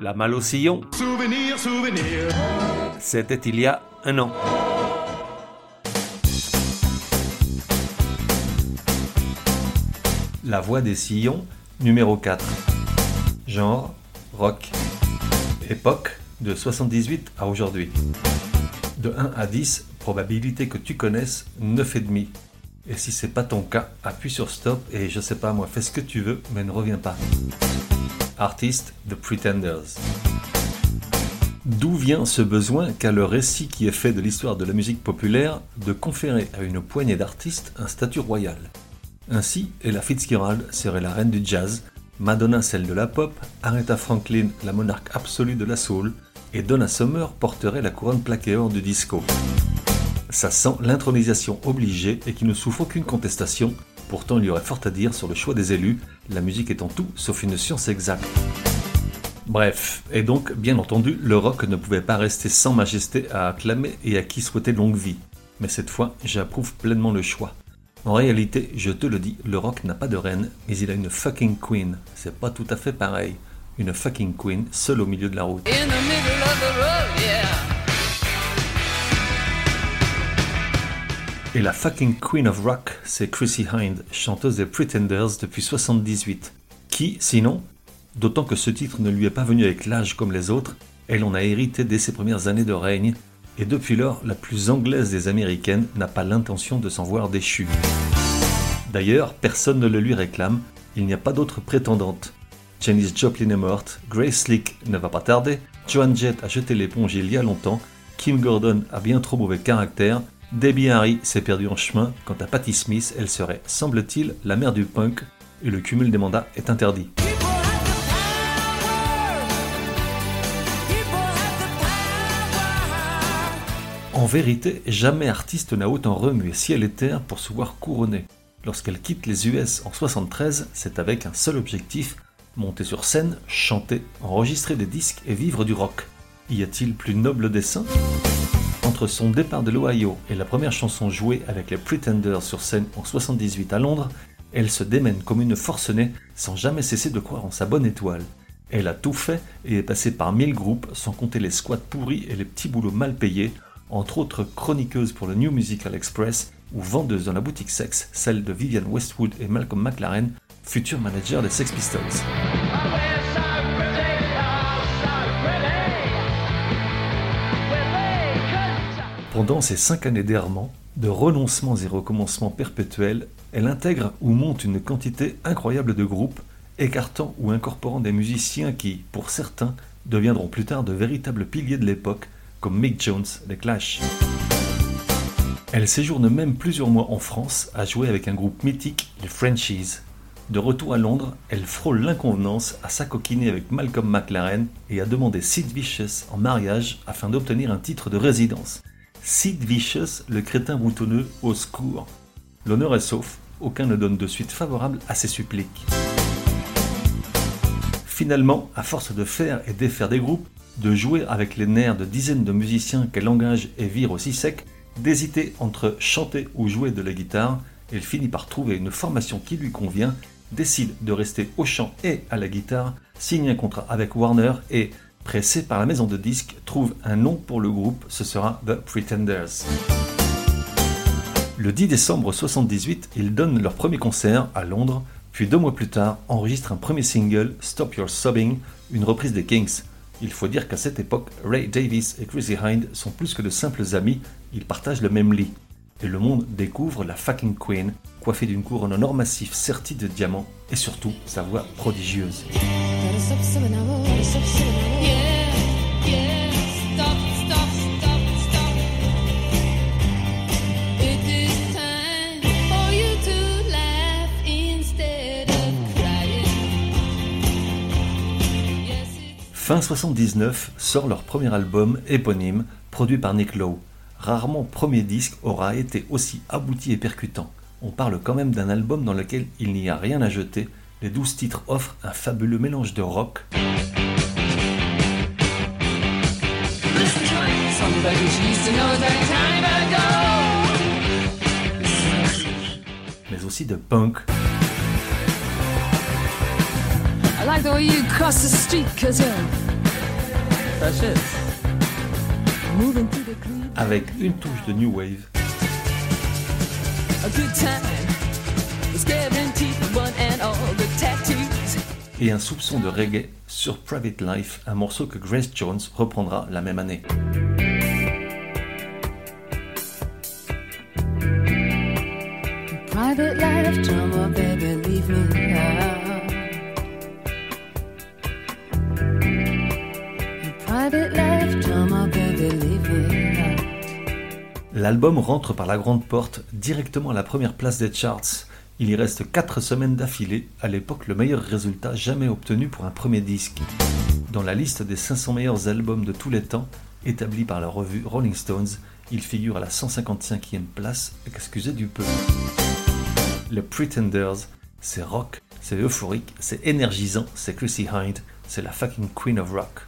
La malle au sillon. Souvenir, souvenir. C'était il y a un an. La voix des sillons, numéro 4. Genre, rock. Époque, de 78 à aujourd'hui. De 1 à 10, probabilité que tu connaisses 9,5. Et si c'est pas ton cas, appuie sur stop et je sais pas moi, fais ce que tu veux, mais ne reviens pas. Artiste The Pretenders. D'où vient ce besoin qu'a le récit qui est fait de l'histoire de la musique populaire de conférer à une poignée d'artistes un statut royal? Ainsi, Ella Fitzgerald serait la reine du jazz, Madonna celle de la pop, Aretha Franklin la monarque absolue de la soul, et Donna Summer porterait la couronne plaquée or du disco. Ça sent l'intronisation obligée et qui ne souffre aucune contestation, pourtant il y aurait fort à dire sur le choix des élus, la musique étant tout sauf une science exacte. Bref, et donc, bien entendu, le rock ne pouvait pas rester sans majesté à acclamer et à qui souhaitait longue vie. Mais cette fois, j'approuve pleinement le choix. En réalité, je te le dis, le rock n'a pas de reine, mais il a une fucking queen. C'est pas tout à fait pareil. Une fucking queen, seule au milieu de la route. Et la fucking queen of rock, c'est Chrissy Hind, chanteuse des Pretenders depuis 78. Qui, sinon, d'autant que ce titre ne lui est pas venu avec l'âge comme les autres, elle en a hérité dès ses premières années de règne, et depuis lors, la plus anglaise des américaines n'a pas l'intention de s'en voir déchue. D'ailleurs, personne ne le lui réclame, il n'y a pas d'autre prétendante. Janis Joplin est morte, Grace Slick ne va pas tarder, Joan Jett a jeté l'éponge il y a longtemps, Kim Gordon a bien trop mauvais caractère, Debbie Harry s'est perdue en chemin, quant à Patti Smith, elle serait, semble-t-il, la mère du punk, et le cumul des mandats est interdit. En vérité, jamais artiste n'a autant remué ciel et terre pour se voir couronné. Lorsqu'elle quitte les US en 73, c'est avec un seul objectif, monter sur scène, chanter, enregistrer des disques et vivre du rock. Y a-t-il plus noble dessein Entre son départ de l'Ohio et la première chanson jouée avec les Pretenders sur scène en 78 à Londres, elle se démène comme une forcenée sans jamais cesser de croire en sa bonne étoile. Elle a tout fait et est passée par mille groupes sans compter les squats pourris et les petits boulots mal payés, entre autres chroniqueuse pour le New Musical Express ou vendeuse dans la boutique sexe, celle de Vivian Westwood et Malcolm McLaren, futur manager des Sex Pistols. Pendant ces cinq années d'errement, de renoncements et recommencements perpétuels, elle intègre ou monte une quantité incroyable de groupes, écartant ou incorporant des musiciens qui, pour certains, deviendront plus tard de véritables piliers de l'époque, comme Mick Jones, les Clash. Elle séjourne même plusieurs mois en France à jouer avec un groupe mythique, les Frenchies. De retour à Londres, elle frôle l'inconvenance à s'acoquiner avec Malcolm McLaren et à demander Sid Vicious en mariage afin d'obtenir un titre de résidence. Sid Vicious, le crétin boutonneux, au secours. L'honneur est sauf, aucun ne donne de suite favorable à ses suppliques. Finalement, à force de faire et défaire des groupes, de jouer avec les nerfs de dizaines de musiciens qu'elle engage et vire aussi sec, d'hésiter entre chanter ou jouer de la guitare, elle finit par trouver une formation qui lui convient, décide de rester au chant et à la guitare, signe un contrat avec Warner et, pressé par la maison de disques, trouve un nom pour le groupe, ce sera The Pretenders. Le 10 décembre 1978, ils donnent leur premier concert à Londres, puis deux mois plus tard, enregistrent un premier single, Stop Your Sobbing, une reprise des Kings. Il faut dire qu'à cette époque, Ray Davis et Chrissy Hind sont plus que de simples amis, ils partagent le même lit. Et le monde découvre la fucking Queen, coiffée d'une couronne en or massif sertie de diamants, et surtout sa voix prodigieuse. Fin 79 sort leur premier album éponyme, produit par Nick Lowe. Rarement premier disque aura été aussi abouti et percutant. On parle quand même d'un album dans lequel il n'y a rien à jeter. Les douze titres offrent un fabuleux mélange de rock, mais aussi de punk, I like the way you cross the street, cause you're Avec une touche de New Wave. Et un soupçon de reggae sur Private Life, un morceau que Grace Jones reprendra la même année. L'album rentre par la grande porte directement à la première place des charts. Il y reste 4 semaines d'affilée, à l'époque le meilleur résultat jamais obtenu pour un premier disque. Dans la liste des 500 meilleurs albums de tous les temps, établie par la revue Rolling Stones, il figure à la 155e place, excusez du peu. Les Pretenders, c'est rock, c'est euphorique, c'est énergisant, c'est Chrissy Hind, c'est la fucking Queen of Rock.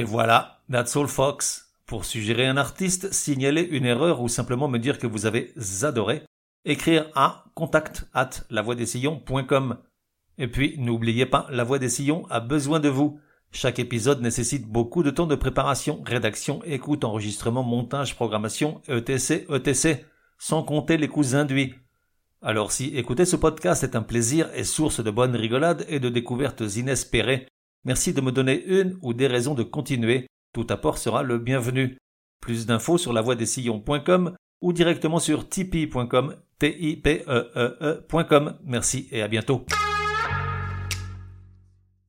Et voilà, that's all Fox. Pour suggérer un artiste, signaler une erreur ou simplement me dire que vous avez adoré, écrire à contact at lavoidessillons.com. Et puis, n'oubliez pas, La Voix des Sillons a besoin de vous. Chaque épisode nécessite beaucoup de temps de préparation, rédaction, écoute, enregistrement, montage, programmation, etc., etc., sans compter les coûts induits. Alors si écouter ce podcast est un plaisir et source de bonnes rigolades et de découvertes inespérées, merci de me donner une ou des raisons de continuer. Tout apport sera le bienvenu. Plus d'infos sur lavoidessillons.com ou directement sur tipeee.com, e e -E. Merci et à bientôt.